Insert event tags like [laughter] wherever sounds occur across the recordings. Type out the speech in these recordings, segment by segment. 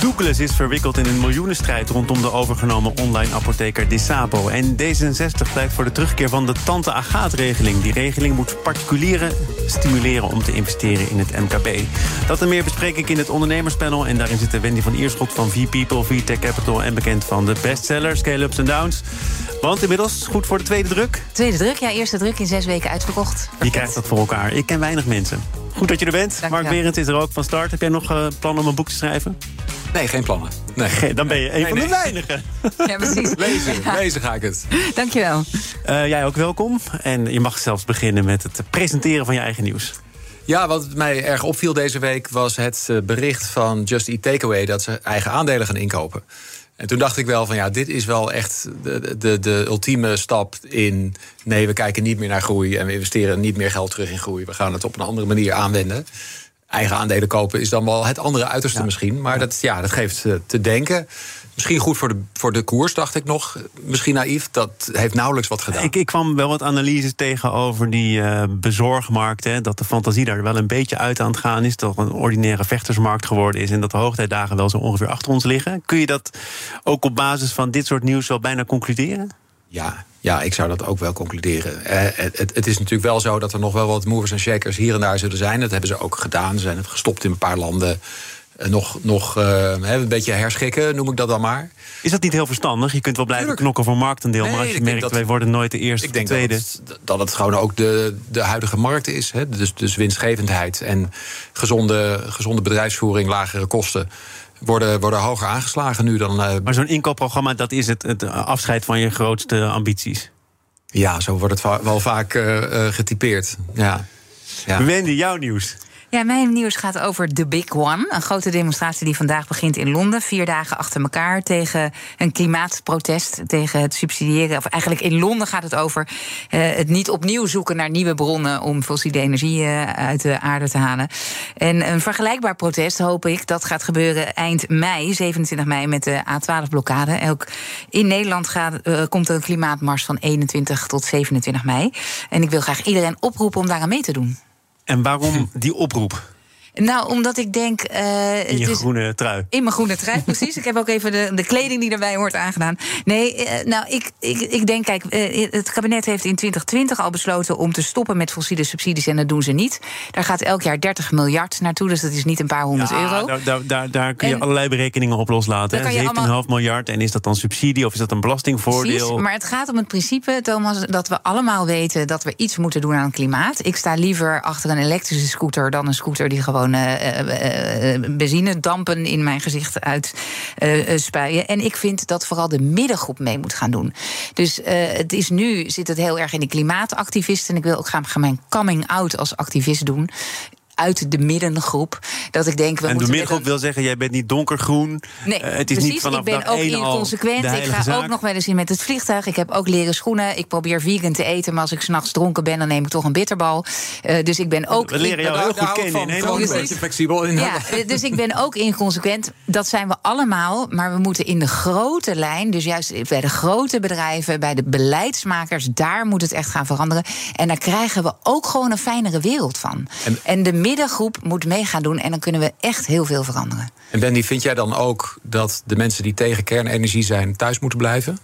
Douglas is verwikkeld in een miljoenenstrijd rondom de overgenomen online apotheker Disabo. En D66 pleit voor de terugkeer van de Tante Agaat-regeling. Die regeling moet particulieren stimuleren om te investeren in het MKB. Dat en meer bespreek ik in het ondernemerspanel. En daarin zitten Wendy van Ierschot van V-People, VTech Capital... en bekend van de bestseller Scale-Ups and Downs. Want inmiddels goed voor de tweede druk. Tweede druk, ja, eerste druk in zes weken uitverkocht. Je krijgt dat voor elkaar. Ik ken weinig mensen. Goed dat je er bent. Dank Mark. Berend is er ook van start. Heb jij nog uh, plannen om een boek te schrijven? Nee, geen plannen. Nee. Dan ben je een van de weinigen. [laughs] Ja, precies. Lezen, lezen ga ik het. Dankjewel. Eh, jij ook welkom. En je mag zelfs beginnen met het presenteren van je eigen nieuws. Ja, wat mij erg opviel deze week was het eh, bericht van Just Eat Takeaway dat ze eigen aandelen gaan inkopen. En toen dacht ik wel van ja, dit is wel echt de, de, de ultieme stap in. Nee, we kijken niet meer naar groei en we investeren niet meer geld terug in groei. We gaan het op een andere manier aanwenden. Eigen aandelen kopen is dan wel het andere uiterste misschien. Maar dat, ja, dat geeft eh, te denken. Misschien goed voor de, voor de koers, dacht ik nog. Misschien naïef, dat heeft nauwelijks wat gedaan. Ik, ik kwam wel wat analyses tegen over die eh, bezorgmarkt. Hè, dat de fantasie daar wel een beetje uit aan het gaan is. Dat een ordinaire vechtersmarkt geworden is. En dat de hoogtijdagen wel zo ongeveer achter ons liggen. Kun je dat ook op basis van dit soort nieuws wel bijna concluderen? Ja, ja, ik zou dat ook wel concluderen. Eh, het, het, is natuurlijk wel zo dat er nog wel wat movers en shakers hier en daar zullen zijn. Dat hebben ze ook gedaan. Ze zijn het gestopt in een paar landen. Eh, nog nog eh, een beetje herschikken, noem ik dat dan maar. Is dat niet heel verstandig? Je kunt wel blijven Tuurlijk. knokken voor marktendeel. Nee, maar als je merkt, dat- wij worden nooit de eerste Ik of de tweede. dat het, dat het gewoon ook de, de huidige markt is. Hè? Dus, dus winstgevendheid en gezonde, gezonde bedrijfsvoering, lagere kosten. Worden, worden hoger aangeslagen nu dan. eh, Maar zo'n inkoopprogramma, dat is het, het afscheid van je grootste ambities. ja, zo wordt het va- wel vaak eh, eh, getypeerd. Ja. Ja. Wendy, jouw nieuws. Ja, mijn nieuws gaat over The Big One. Een grote demonstratie die vandaag begint in Londen. Vier dagen achter elkaar tegen een klimaatprotest. Tegen het subsidiëren. Of eigenlijk in Londen gaat het over eh, het niet opnieuw zoeken naar nieuwe bronnen. om fossiele energie eh, uit de aarde te halen. En een vergelijkbaar protest hoop ik dat gaat gebeuren eind mei, 27 mei, met de A12-blokkade. Ook in Nederland gaat, eh, komt er een klimaatmars van 21 tot 27 mei. En ik wil graag iedereen oproepen om daaraan mee te doen. En waarom die oproep Nou, omdat ik denk. eh, in je groene trui? in mijn groene trui, precies. Ik heb ook even de, de kleding die erbij hoort aangedaan. Nee, eh, nou, ik, ik, ik denk, kijk, eh, het kabinet heeft in 2020 al besloten om te stoppen met fossiele subsidies en dat doen ze niet. Daar gaat elk jaar 30 miljard naartoe, dus dat is niet een paar honderd Ja, euro. Daar, daar, daar, daar kun je En- allerlei berekeningen op loslaten. Daar hè. kan je 17,5 allemaal- miljard. En is dat dan subsidie of is dat een belastingvoordeel? Precies, maar het gaat om het principe, Thomas, dat we allemaal weten dat we iets moeten doen aan het klimaat. Ik sta liever achter een elektrische scooter dan een scooter die gewoon eh, eh, eh, benzinedampen in mijn gezicht uit spuien. En ik vind dat vooral de middengroep mee moet gaan doen. Dus het is nu zit het heel erg in de klimaatactivisten. En ik wil ook graag mijn coming out als activist doen. Uit de middengroep. Dat ik denk, we en de middengroep een- wil zeggen, jij bent niet donkergroen. Nee, Eh, het is precies. niet vanaf ik ben ook inconsequent. de Ik ga zaak. ook nog wel eens in met het vliegtuig. Ik heb ook leren schoenen. Ik probeer vegan te eten. Maar als ik s'nachts dronken ben, dan neem ik toch een bitterbal. Eh, dus ik ben ook. We leren jou ik- heel goed kennen. van. in een beetje flexibel in. Ja, eh, dus ik ben ook inconsequent. Dat zijn we allemaal. Maar we moeten in de grote lijn, dus juist bij de grote bedrijven, bij de beleidsmakers, daar moet het echt gaan veranderen. En daar krijgen we ook gewoon een fijnere wereld van. En, En- de middengroep moet mee gaan doen. En dan kunnen we echt heel veel veranderen. En Wendy, vind jij dan ook dat de mensen die tegen kernenergie zijn thuis moeten blijven?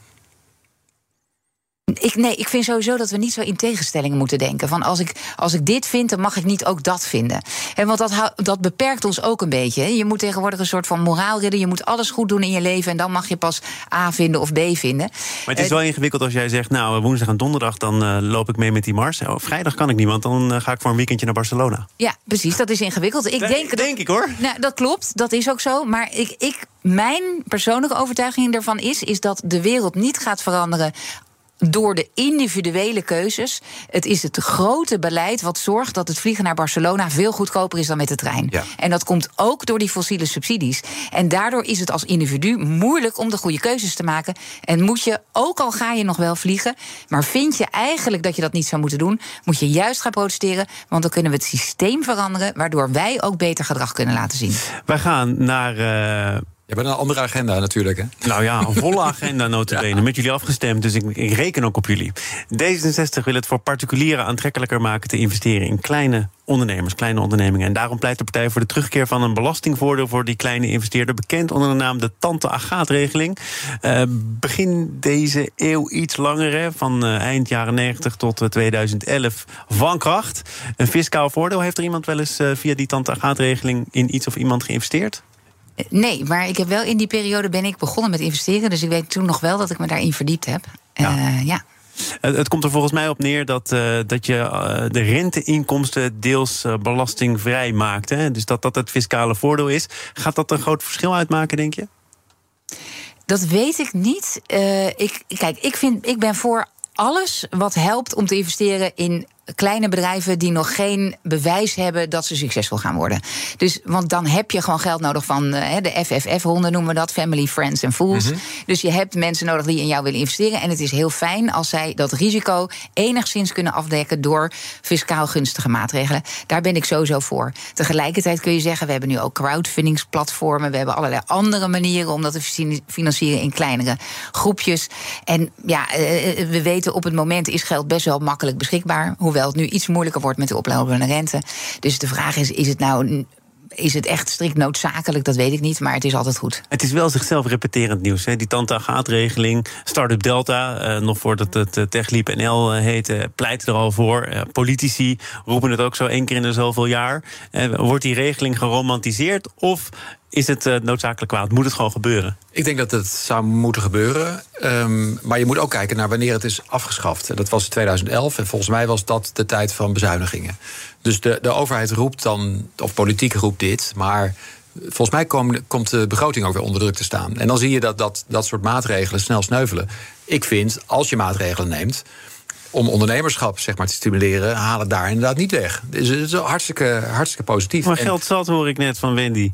Ik, nee, ik vind sowieso dat we niet zo in tegenstellingen moeten denken. Van als ik, als ik dit vind, dan mag ik niet ook dat vinden. En want dat, dat beperkt ons ook een beetje. Je moet tegenwoordig een soort van moraal redden. Je moet alles goed doen in je leven. En dan mag je pas A vinden of B vinden. Maar het is wel ingewikkeld als jij zegt, nou, woensdag en donderdag... dan eh, loop ik mee met die mars. Oh, vrijdag kan ik niet, want dan eh, ga ik voor een weekendje naar Barcelona. Ja, precies. Dat is ingewikkeld. Ik denk, dat, denk ik, hoor. Nou, dat klopt, dat is ook zo. Maar ik, ik, mijn persoonlijke overtuiging ervan is, is dat de wereld niet gaat veranderen door de individuele keuzes. Het is het grote beleid wat zorgt dat het vliegen naar Barcelona veel goedkoper is dan met de trein. Ja. En dat komt ook door die fossiele subsidies. En daardoor is het als individu moeilijk om de goede keuzes te maken. En moet je, ook al ga je nog wel vliegen, maar vind je eigenlijk dat je dat niet zou moeten doen, moet je juist gaan protesteren. Want dan kunnen we het systeem veranderen, waardoor wij ook beter gedrag kunnen laten zien. Wij gaan naar. eh, Je hebt een andere agenda natuurlijk. Hè? Nou ja, een volle agenda [laughs] notabene. Met jullie afgestemd, dus ik, ik reken ook op jullie. D66 wil het voor particulieren aantrekkelijker maken... te investeren in kleine ondernemers, kleine ondernemingen. En daarom pleit de partij voor de terugkeer van een belastingvoordeel... voor die kleine investeerder, bekend onder de naam de Tante Agaat-regeling. Eh, begin deze eeuw iets langer, hè, van eh, eind jaren 90 tot eh, 2011, van kracht. Een fiscaal voordeel. Heeft er iemand wel eens eh, via die Tante Agaat-regeling... in iets of iemand geïnvesteerd? Nee, maar ik heb wel in die periode ben ik begonnen met investeren. Dus ik weet toen nog wel dat ik me daarin verdiept heb. Ja. Eh, ja. Het, komt er volgens mij op neer dat, eh, dat je eh, de renteinkomsten deels belastingvrij maakt. Hè? Dus dat dat het fiscale voordeel is. Gaat dat een groot verschil uitmaken, denk je? Dat weet ik niet. Ik, kijk, ik, vind, ik ben voor alles wat helpt om te investeren in kleine bedrijven die nog geen bewijs hebben dat ze succesvol gaan worden. Dus, want dan heb je gewoon geld nodig van eh, de FFF-honden noemen we dat, Family, Friends en Fools. Dus je hebt mensen nodig die in jou willen investeren. En het is heel fijn als zij dat risico enigszins kunnen afdekken door fiscaal gunstige maatregelen. Daar ben ik sowieso voor. Tegelijkertijd kun je zeggen, we hebben nu ook crowdfundingsplatformen. We hebben allerlei andere manieren om dat te fin- financieren in kleinere groepjes. En ja, eh, eh, we weten op het moment is geld best wel makkelijk beschikbaar. Hoewel het nu iets moeilijker wordt met de oplopende rente. Dus de vraag is, is het nou... Is het echt strikt noodzakelijk? Dat weet ik niet, maar het is altijd goed. Het is wel zichzelf repeterend nieuws. Hè? Die Tante Agaat-regeling, Startup Delta, eh, nog voordat het eh, TechLeap NL eh, heette, pleit er al voor. Eh, politici roepen het ook zo één keer in de zoveel jaar. Wordt die regeling geromantiseerd of is het eh, noodzakelijk kwaad? Moet het gewoon gebeuren? Ik denk dat het zou moeten gebeuren. Ehm, maar je moet ook kijken naar wanneer het is afgeschaft. Dat was in 2011 en volgens mij was dat de tijd van bezuinigingen. Dus de, de overheid roept dan, of politiek roept dit, maar volgens mij kom- komt de begroting ook weer onder druk te staan. En dan zie je dat dat, dat soort maatregelen snel sneuvelen. Ik vind, als je maatregelen neemt om ondernemerschap zeg maar, te stimuleren, haal het daar inderdaad niet weg. Dus het is hartstikke, hartstikke positief. Maar geld zat, hoor ik net van Wendy.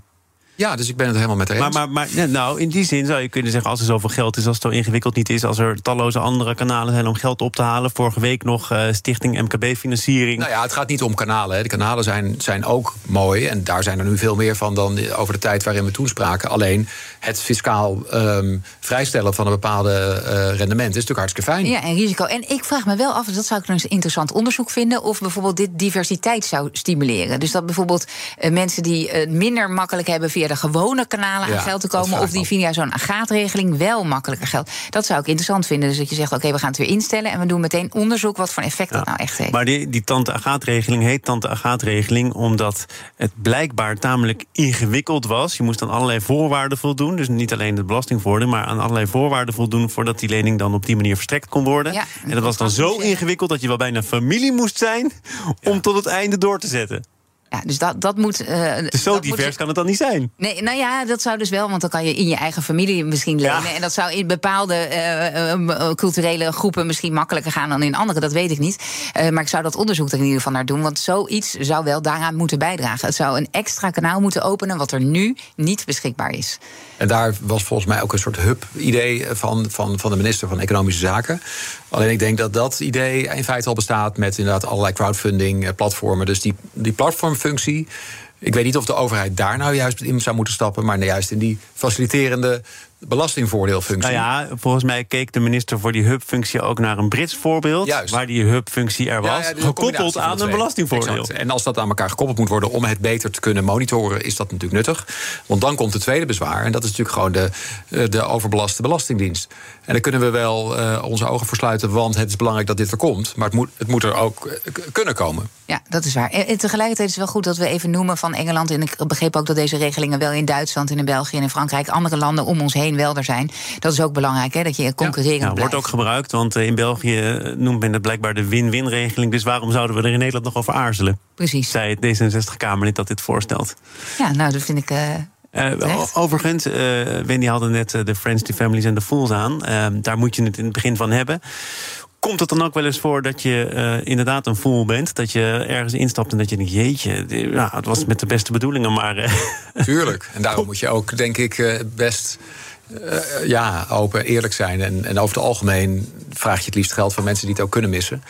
Ja, dus ik ben het helemaal met haar Maar, eens. maar, maar ja, nou, in die zin zou je kunnen zeggen... als er zoveel geld is, als het zo ingewikkeld niet is... als er talloze andere kanalen zijn om geld op te halen... vorige week nog eh, Stichting MKB-financiering... Nou ja, het gaat niet om kanalen. Hè. De kanalen zijn, zijn ook mooi. En daar zijn er nu veel meer van dan over de tijd waarin we toen spraken. Alleen het fiscaal ehm, vrijstellen van een bepaalde eh, rendement is natuurlijk hartstikke fijn. Ja, en risico. En ik vraag me wel af, dat zou ik nog eens een interessant onderzoek vinden, of bijvoorbeeld dit diversiteit zou stimuleren. Dus dat bijvoorbeeld eh, mensen die het minder makkelijk hebben via de gewone kanalen Ja, aan geld te komen, of die via zo'n agaatregeling wel makkelijker geld. Dat zou ik interessant vinden. Dus dat je zegt, oké, we gaan het weer instellen en we doen meteen onderzoek wat voor effect dat nou echt heeft. Maar die, die Tante Agaat-regeling heet Tante Agaat-regeling... omdat het blijkbaar tamelijk ingewikkeld was. Je moest aan allerlei voorwaarden voldoen. Dus niet alleen het belastingvoordeel... maar aan allerlei voorwaarden voldoen... voordat die lening dan op die manier verstrekt kon worden. Ja, en dat was dan zo ingewikkeld dat je wel bijna familie moest zijn... om tot het einde door te zetten. Ja, dus dat, dat moet. eh, Dus zo dat moet- divers kan het dan niet zijn. Nee, nou ja, dat zou dus wel, want dan kan je in je eigen familie misschien lenen. Ja. En dat zou in bepaalde eh, eh, culturele groepen misschien makkelijker gaan dan in andere, dat weet ik niet. Eh, maar ik zou dat onderzoek er in ieder geval naar doen, want zoiets zou wel daaraan moeten bijdragen. Het zou een extra kanaal moeten openen, wat er nu niet beschikbaar is. En daar was volgens mij ook een soort hub-idee van, van, van de minister van Economische Zaken. Alleen ik denk dat dat idee in feite al bestaat met inderdaad allerlei crowdfunding-platformen. Dus die, die platformfunctie. Ik weet niet of de overheid daar nou juist in zou moeten stappen, maar juist in die faciliterende belastingvoordeelfunctie. Nou ja, volgens mij keek de minister voor die hubfunctie ook naar een Brits voorbeeld. Juist. Waar die hubfunctie er was. Ja, ja, dus een gekoppeld aan een belastingvoordeel. Exact. En als dat aan elkaar gekoppeld moet worden om het beter te kunnen monitoren, is dat natuurlijk nuttig. Want dan komt het tweede bezwaar. En dat is natuurlijk gewoon de, eh, de overbelaste belastingdienst. En daar kunnen we wel eh, onze ogen voor sluiten, want het is belangrijk dat dit er komt. Maar het moet, het moet er ook eh, kunnen komen. Ja, dat is waar. En en tegelijkertijd is het wel goed dat we even noemen van Engeland. En ik begreep ook dat deze regelingen wel in Duitsland en in België en in Frankrijk, andere landen om ons heen wel er zijn. Dat is ook belangrijk, hè, dat je concurrerend Ja, wordt blijft. ook gebruikt, want eh, in België eh, noemt men het blijkbaar de win-win-regeling. Dus waarom zouden we er in Nederland nog over aarzelen? Precies. Zei het D66-Kamerlid dat dit voorstelt. Ja, nou, dat vind ik. eh, Uh, overigens, uh, Wendy hadden net de Friends, the Families en de Fools aan. Uh, daar moet je het in het begin van hebben. Komt het dan ook wel eens voor dat je uh, inderdaad een fool bent? Dat je ergens instapt en dat je denkt, jeetje, ja, het was met de beste bedoelingen, maar... Uh... [laughs] Tuurlijk, en daarom moet je ook, denk ik, uh, best ja, open, eerlijk zijn. En, en over het algemeen vraag je het liefst geld van mensen die het ook kunnen missen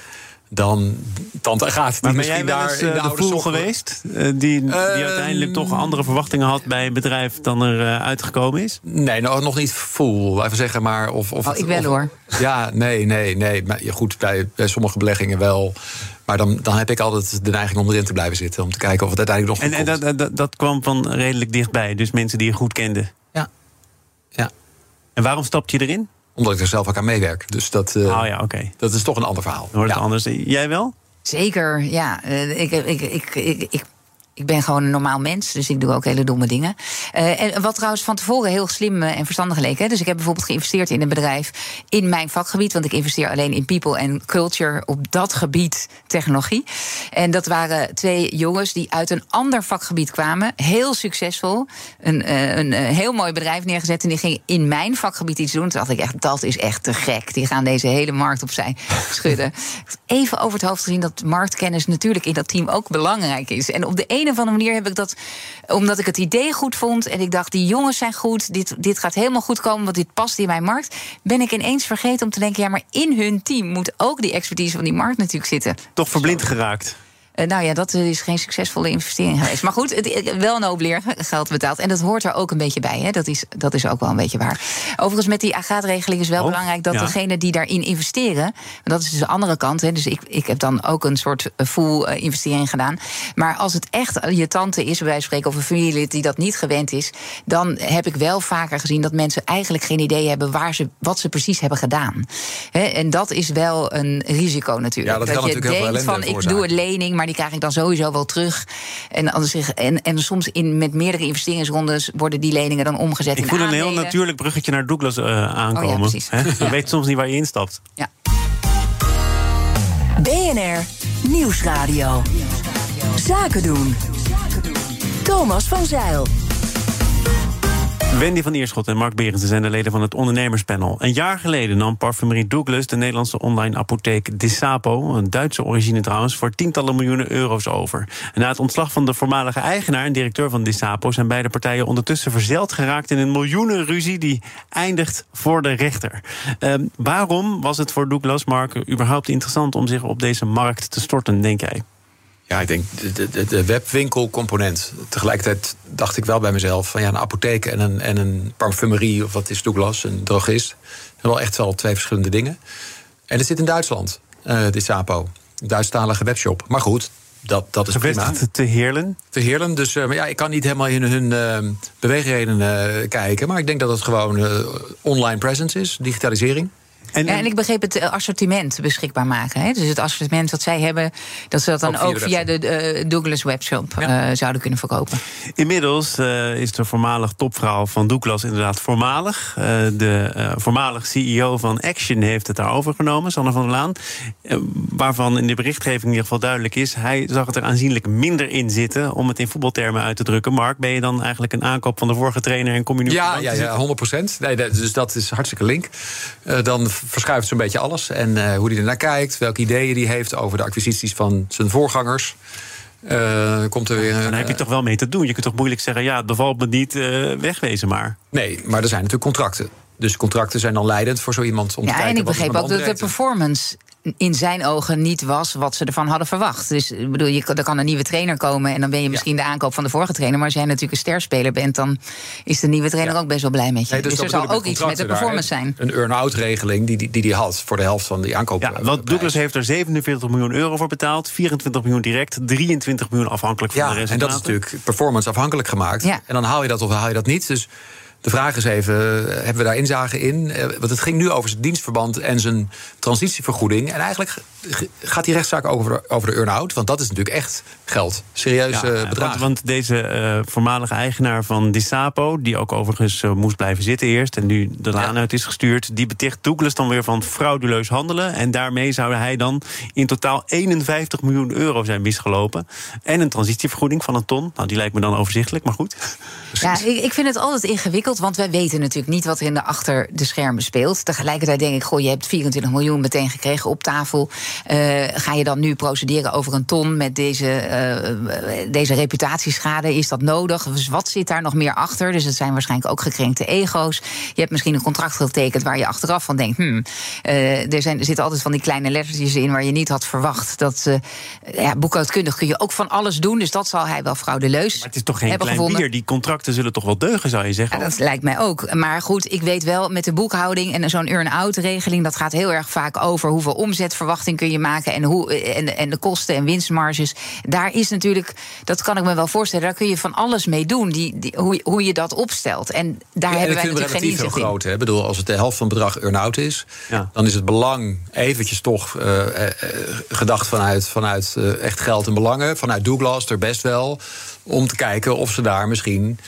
dan tante gaat. Die maar misschien daar eens, in de, de fool geweest? Uh, die, die uh, uiteindelijk toch andere verwachtingen had bij een bedrijf dan er uh, uitgekomen is? Nee, nou, nog niet full. Even zeggen maar. Of, of oh, ik wel of, hoor. Ja, nee, nee, nee. Maar goed, bij, bij sommige beleggingen wel. Maar dan, dan heb ik altijd de neiging om erin te blijven zitten. Om te kijken of het uiteindelijk nog En, en dat, dat, dat kwam van redelijk dichtbij. Dus mensen die je goed kende. Ja. En waarom stapte je erin? Omdat ik er zelf ook aan meewerk. Dus dat, uh, oh ja, okay. dat is toch een ander verhaal. Wordt het anders. Jij wel? Zeker, ja. Uh, ik, ik, ik, ik, ik ik ben gewoon een normaal mens, dus ik doe ook hele domme dingen. Uh, en wat trouwens van tevoren heel slim en verstandig leek. Hè? Dus ik heb bijvoorbeeld geïnvesteerd in een bedrijf in mijn vakgebied. Want ik investeer alleen in people en culture op dat gebied technologie. En dat waren twee jongens die uit een ander vakgebied kwamen. Heel succesvol. Een, uh, een, heel mooi bedrijf neergezet. En die gingen in mijn vakgebied iets doen. Toen dacht ik echt, dat is echt te gek. Die gaan deze hele markt opzij schudden. [laughs] Even over het hoofd gezien dat marktkennis natuurlijk in dat team ook belangrijk is. En op de een of andere manier heb ik dat, omdat ik het idee goed vond en ik dacht, die jongens zijn goed, dit, dit gaat helemaal goed komen, want dit past in mijn markt, ben ik ineens vergeten om te denken, ja, maar in hun team moet ook die expertise van die markt natuurlijk zitten. Toch verblind geraakt. Uh, nou ja, dat is geen succesvolle investering geweest. Maar goed, het, wel een geld betaald. En dat hoort er ook een beetje bij. Hè? Dat, is, dat is ook wel een beetje waar. Overigens, met die agaatregeling is wel Oh, belangrijk dat ja. degenen die daarin investeren. want dat is dus de andere kant. Hè? Dus ik, ik heb dan ook een soort eh, full eh, investering gedaan. Maar als het echt je tante is, bij wijze van spreken, of een familielid die dat niet gewend is. dan heb ik wel vaker gezien dat mensen eigenlijk geen idee hebben waar ze, wat ze precies hebben gedaan. Hè? En dat is wel een risico natuurlijk. Ja, dat je natuurlijk heel veel denkt van ik doe een lening, maar die krijg ik dan sowieso wel terug. En, anders zeg, en, en soms in, met meerdere investeringsrondes worden die leningen dan omgezet Ik in voel een heel natuurlijk bruggetje naar Douglas eh, aankomen. Oh ja, precies. Hè? [laughs] Je Ja. weet soms niet waar je instapt. Ja. BNR Nieuwsradio. Zaken doen. Thomas van Zeil. Wendy van Ierschot en Mark Berendsen zijn de leden van het ondernemerspanel. Een jaar geleden nam parfumerie Douglas de Nederlandse online apotheek Disapo, een Duitse origine trouwens, voor tientallen miljoenen euro's over. Na het ontslag van de voormalige eigenaar en directeur van Disapo zijn beide partijen ondertussen verzeld geraakt in een miljoenenruzie die eindigt voor de rechter. Ehm, waarom was het voor Douglas, Mark, überhaupt interessant om zich op deze markt te storten, denk jij? Ja, ik denk de, de, de webwinkelcomponent. Tegelijkertijd dacht ik wel bij mezelf: van ja, een apotheek en een, en een parfumerie, of wat is Douglas, een drogist. Zijn wel echt wel twee verschillende dingen. En het zit in Duitsland, eh dit Sapo. Duitsstalige webshop. Maar goed, dat, dat is prima. Te Heerlen. Te Heerlen. Dus eh, maar ja, ik kan niet helemaal in hun eh, beweegredenen kijken. Maar ik denk dat het gewoon online presence is, digitalisering. En, Ja, en ik begreep het eh, assortiment beschikbaar maken. Hè? Dus het assortiment wat zij hebben, dat ze dat dan Ook via ook de via de eh, Douglas webshop Ja. eh, zouden kunnen verkopen. Inmiddels eh, is de voormalig topvrouw van Douglas inderdaad voormalig. Eh, de eh, voormalig CEO van Action heeft het daar overgenomen, Sanne van der Laan. Waarvan in de berichtgeving in ieder geval duidelijk is... hij zag het er aanzienlijk minder in zitten, om het in voetbaltermen uit te drukken. Mark, ben je dan eigenlijk een aankoop van de vorige trainer... en kom je nu Ja, ja, ja, zitten? 100 procent. Nee, dat- dus dat is hartstikke link. Eh, dan verschuift zo'n beetje alles. En eh, hoe hij ernaar kijkt, welke ideeën hij heeft over de acquisities van zijn voorgangers. Eh, komt er weer. Daar heb je toch wel mee te doen. Je kunt toch moeilijk zeggen, ja, het bevalt me niet, eh, wegwezen maar. Nee, maar er zijn natuurlijk contracten. Dus contracten zijn dan leidend voor zo iemand om te Ja, kijken. en ik begreep ook dat de performance in zijn ogen niet was wat ze ervan hadden verwacht. Dus ik bedoel, je, er kan een nieuwe trainer komen en dan ben je misschien de aankoop van de vorige trainer. Maar als jij natuurlijk een sterspeler bent, dan is de nieuwe trainer Ja. ook best wel blij met je. Nee, dus dat er zal ook iets met de performance daar, zijn. Een earn-out regeling die hij die, die had voor de helft van die aankoop. Ja, eh, want Douglas heeft er 47 miljoen euro voor betaald. 24 miljoen direct, 23 miljoen afhankelijk van de Ja, en resultaten. dat is natuurlijk performance afhankelijk gemaakt. Ja. En dan haal je dat of haal je dat niet. Dus De vraag is even, eh, hebben we daar inzage in? Eh, want het ging nu over zijn dienstverband en zijn transitievergoeding. En eigenlijk gaat die rechtszaak over de, over de earn-out. Want dat is natuurlijk echt geld. Serieus ja, bedrag. Want, want deze voormalige eigenaar van Disapo... die ook overigens moest blijven zitten eerst... en nu de laan uit is gestuurd... die beticht Douglas dan weer van frauduleus handelen. En daarmee zou hij dan in totaal 51 miljoen euro zijn misgelopen. En een transitievergoeding van een ton. Nou, die lijkt me dan overzichtelijk, maar goed. Ja, ik, ik vind het altijd ingewikkeld, want wij weten natuurlijk niet wat er in de achter de schermen speelt. Tegelijkertijd denk ik, goh, je hebt 24 miljoen meteen gekregen op tafel. Uh, ga je dan nu procederen over een ton met deze, uh, deze reputatieschade? Is dat nodig? Dus wat zit daar nog meer achter? Dus het zijn waarschijnlijk ook gekrenkte ego's. Je hebt misschien een contract getekend waar je achteraf van denkt, hmm, uh, er, zijn, er zitten altijd van die kleine lettertjes in waar je niet had verwacht. Dat ja, boekhoudkundig kun je ook van alles doen, dus dat zal hij wel fraudeleus Maar het is toch geen klein gevonden. bier? Die contracten zullen toch wel deugen, zou je zeggen? Ja, dat lijkt mij ook. Maar goed, ik weet wel, met de boekhouding en zo'n earn-out-regeling... dat gaat heel erg vaak over hoeveel omzetverwachting kun je maken... En, hoe, en, en de kosten en winstmarges. Daar is natuurlijk, dat kan ik me wel voorstellen... daar kun je van alles mee doen, die, die hoe, hoe je dat opstelt. En daar hebben wij natuurlijk geen inzicht heel groot. Hè? Ik bedoel, als het de helft van het bedrag earn-out is... dan is het belang eventjes toch uh, uh, gedacht vanuit, vanuit uh, echt geld en belangen... vanuit Douglas er best wel om te kijken of ze daar misschien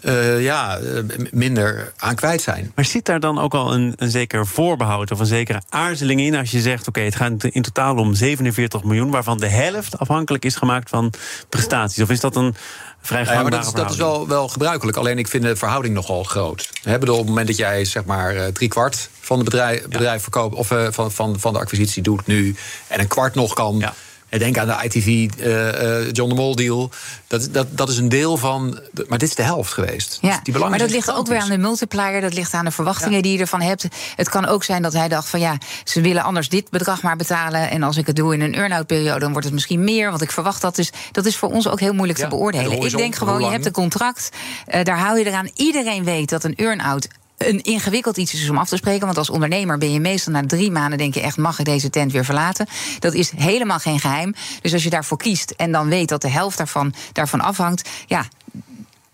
uh, ja, eh, minder aan kwijt zijn. Maar zit daar dan ook al een, een zeker voorbehoud of een zekere aarzeling in als je zegt: oké, het gaat in totaal om 47 miljoen, waarvan de helft afhankelijk is gemaakt van prestaties? Of is dat een vrij ja, maar dat, is, dat is wel, wel gebruikelijk. Alleen ik vind de verhouding nogal groot. He, bedoel, op het moment dat jij zeg maar uh, drie kwart van het bedrijf, bedrijf verkoopt of uh, van, van, van de acquisitie doet nu en een kwart nog kan. Ja Denk aan de ITV uh, uh, John de Mol deal. Dat, dat, dat is een deel van. Maar dit is de helft geweest. Ja, dus maar dat ligt ook weer aan de multiplier. Dat ligt aan de verwachtingen die je ervan hebt. Het kan ook zijn dat hij dacht van ja, ze willen anders dit bedrag maar betalen. En als ik het doe in een earn-out periode, dan wordt het misschien meer. Want ik verwacht dat. Dus dat is voor ons ook heel moeilijk te beoordelen. Ik denk gewoon, je hebt een contract. Uh, daar hou je eraan. Iedereen weet dat een earn-out een ingewikkeld iets is om af te spreken. Want als ondernemer ben je meestal na drie maanden denk je echt... mag ik deze tent weer verlaten? Dat is helemaal geen geheim. Dus als je daarvoor kiest en dan weet dat de helft daarvan, daarvan afhangt... ja,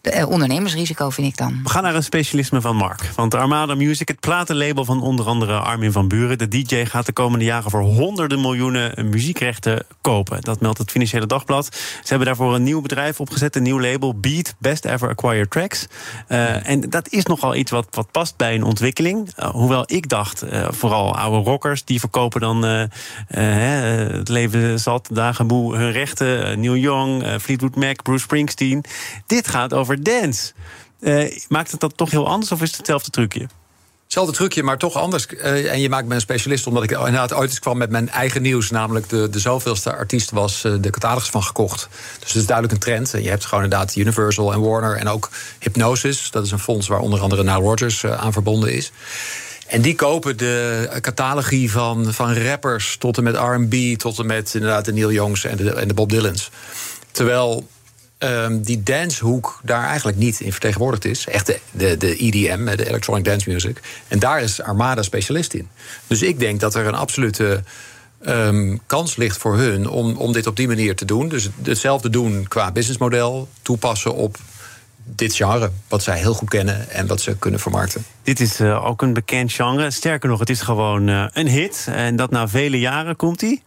uh, ondernemersrisico, vind ik dan. We gaan naar een specialisme van Mark. Want Armada Music, het platenlabel van onder andere Armin van Buren... de DJ gaat de komende jaren voor honderden miljoenen muziekrechten kopen. Dat meldt het Financiële Dagblad. Ze hebben daarvoor een nieuw bedrijf opgezet, een nieuw label... Beat, Best Ever Acquired Tracks. Uh, en dat is nogal iets wat, wat past bij een ontwikkeling. Uh, hoewel ik dacht, vooral oude rockers... die verkopen dan het leven zat, dagenboe, hun rechten. Neil Young, Fleetwood Mac, Bruce Springsteen. Dit gaat over dance. Uh, maakt het dat toch heel anders of is het hetzelfde trucje? Hetzelfde trucje, maar toch anders. Uh, en je maakt me een specialist omdat ik inderdaad ooit eens kwam met mijn eigen nieuws. Namelijk de, de zoveelste artiest was uh, de catalogus van gekocht. Dus het is duidelijk een trend. En je hebt gewoon inderdaad Universal en Warner en ook Hypnosis. Dat is een fonds waar onder andere Nile Rodgers uh, aan verbonden is. En die kopen de catalogie van, van rappers tot en met R&B... tot en met inderdaad de Neil Youngs en de, en de Bob Dylans. Terwijl um, die dancehoek daar eigenlijk niet in vertegenwoordigd is. Echt de, de, EDM, de Electronic Dance Music. En daar is Armada specialist in. Dus ik denk dat er een absolute um, kans ligt voor hun om, om dit op die manier te doen. Dus hetzelfde doen qua businessmodel, toepassen op dit genre, wat zij heel goed kennen en wat ze kunnen vermarkten. Dit is uh, ook een bekend genre. Sterker nog, het is gewoon uh, een hit. En dat na vele jaren komt hij.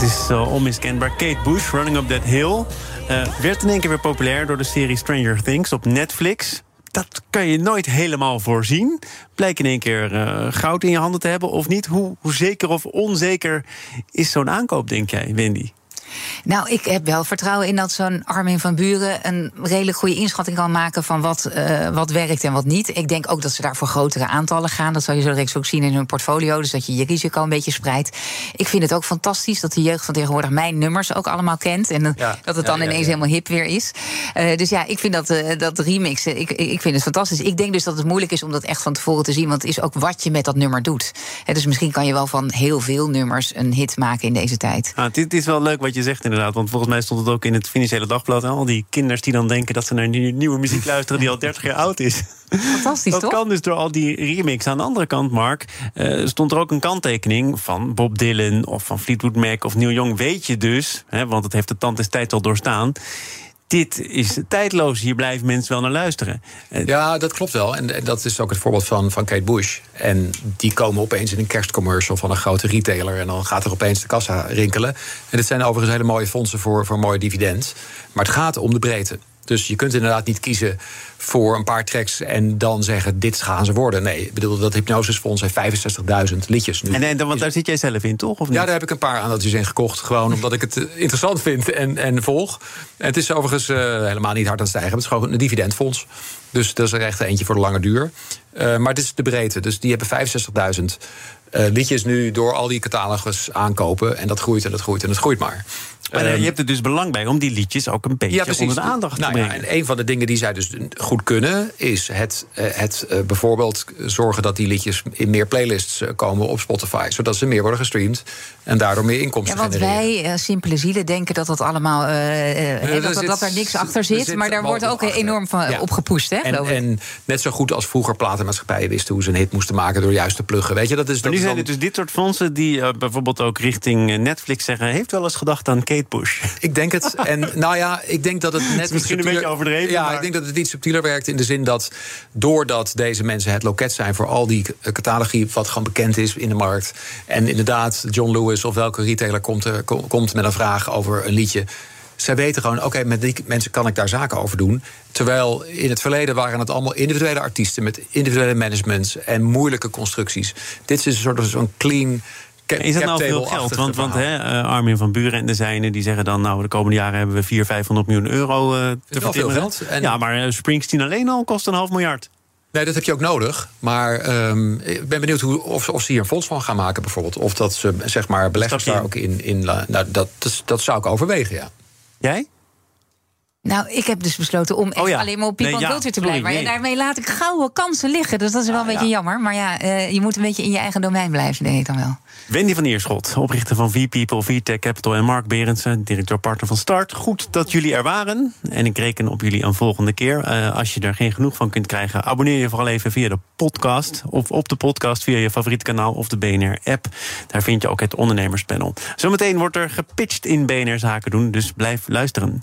Het is uh, onmiskenbaar. Kate Bush, Running Up That Hill. Uh, werd in één keer weer populair door de serie Stranger Things op Netflix. Dat kan je nooit helemaal voorzien. Blijkt in één keer uh, goud in je handen te hebben of niet. Hoe, hoe zeker of onzeker is zo'n aankoop, denk jij, Wendy? Nou, ik heb wel vertrouwen in dat zo'n Armin van Buren een redelijk goede inschatting kan maken van wat, uh, wat werkt en wat niet. Ik denk ook dat ze daar voor grotere aantallen gaan. Dat zal je zo direct ook zien in hun portfolio. Dus dat je je risico een beetje spreidt. Ik vind het ook fantastisch dat de jeugd van tegenwoordig mijn nummers ook allemaal kent. En dat het dan ineens helemaal hip weer is. Uh, dus ja, ik vind dat, uh, dat remixen, ik, ik vind het fantastisch. Ik denk dus dat het moeilijk is om dat echt van tevoren te zien. Want het is ook wat je met dat nummer doet. dus misschien kan je wel van heel veel nummers een hit maken in deze tijd. Ah, dit is wel leuk wat je je zegt inderdaad. Want volgens mij stond het ook in het Financiële Dagblad. Al die kinders die dan denken dat ze naar nieuwe muziek luisteren... die al 30 jaar oud is. Fantastisch, dat toch? kan dus door al die remix. Aan de andere kant, Mark, uh, stond er ook een kanttekening van Bob Dylan of van Fleetwood Mac of Neil Young. Weet je dus, hè, want het heeft de tand des tijd al doorstaan dit is tijdloos. Hier blijven mensen wel naar luisteren. Ja, dat klopt wel. En, dat is ook het voorbeeld van, van Kate Bush. En die komen opeens in een kerstcommercial van een grote retailer. En dan gaat er opeens de kassa rinkelen. En dit zijn overigens hele mooie fondsen voor, voor mooi dividend. Maar het gaat om de breedte. Dus je kunt inderdaad niet kiezen voor een paar tracks en dan zeggen: dit gaan ze worden. Nee, ik bedoel, dat hypnosisfonds heeft 65.000 liedjes nu. En, en want daar zit jij zelf in, toch? Of niet? Ja, daar heb ik een paar aandeeltjes in gekocht. Gewoon omdat ik het eh, interessant vind en, en volg. En het is overigens uh, helemaal niet hard aan het stijgen. Het is gewoon een dividendfonds. Dus dat is er echt eentje voor de lange duur. Uh, maar dit is de breedte. Dus die hebben 65.000 uh, liedjes nu door al die catalogus aankopen. En dat groeit en dat groeit en dat groeit maar. Maar uh, je hebt er dus belang bij om die liedjes ook een beetje ja, onder de aandacht nou, te brengen. Ja, en een van de dingen die zij dus goed kunnen, is het, uh, het uh, bijvoorbeeld zorgen dat die liedjes in meer playlists komen op Spotify. Zodat ze meer worden gestreamd en daardoor meer inkomsten ja, want genereren. wij, simpele zielen, denken dat dat allemaal dat, dat, zit, dat er niks achter zit. zit maar daar wordt ook achter. enorm van ja. op. Hè, en, en, net zo goed als vroeger platenmaatschappijen wisten hoe ze een hit moesten maken door juist te pluggen. Weet je, dat is, maar dat nu zijn het dus dit soort fondsen die bijvoorbeeld ook richting Netflix zeggen: heeft wel eens gedacht aan Kate Bush. Ik denk het. En nou ja, ik denk dat het net. Het misschien een beetje overdreven. Ja, maar... ik denk dat het iets subtieler werkt in de zin dat. doordat deze mensen het loket zijn voor al die catalogie. wat gewoon bekend is in de markt. en inderdaad, John Lewis of welke retailer komt, er, komt met een vraag over een liedje. Zij weten gewoon, oké, met die mensen kan ik daar zaken over doen. Terwijl in het verleden waren het allemaal individuele artiesten met individuele managements en moeilijke constructies. Dit is een soort van zo'n clean is dat nou veel geld? Want, want hè, uh, Armin van Buren en de zijnen die zeggen dan... nou, de komende jaren hebben we 400, 500 miljoen euro uh, te veel geld. En... Ja, maar uh, Springsteen alleen al kost een half miljard. Nee, dat heb je ook nodig. Maar um, ik ben benieuwd hoe, of, of ze hier een fonds van gaan maken, bijvoorbeeld. Of dat ze zeg maar beleggers daar ook in. in nou, dat, dat, dat zou ik overwegen, ja. Jij? Nou, ik heb dus besloten om echt oh ja. alleen maar op People nee, ja, Culture te blijven. sorry, maar daarmee laat ik gouden kansen liggen. Dus dat is wel Ah, een beetje ja. jammer. Maar ja, uh, je moet een beetje in je eigen domein blijven, deed ik dan wel. Wendy van Ierschot, oprichter van V-People, VTech Capital... en Mark Berendsen, directeur-partner van Start. Goed dat jullie er waren. En ik reken op jullie een volgende keer. Uh, als je er geen genoeg van kunt krijgen... abonneer je vooral even via de podcast. Of op de podcast via je favoriete kanaal of de BNR-app. Daar vind je ook het ondernemerspanel. Zometeen wordt er gepitcht in BNR Zaken doen, dus blijf luisteren.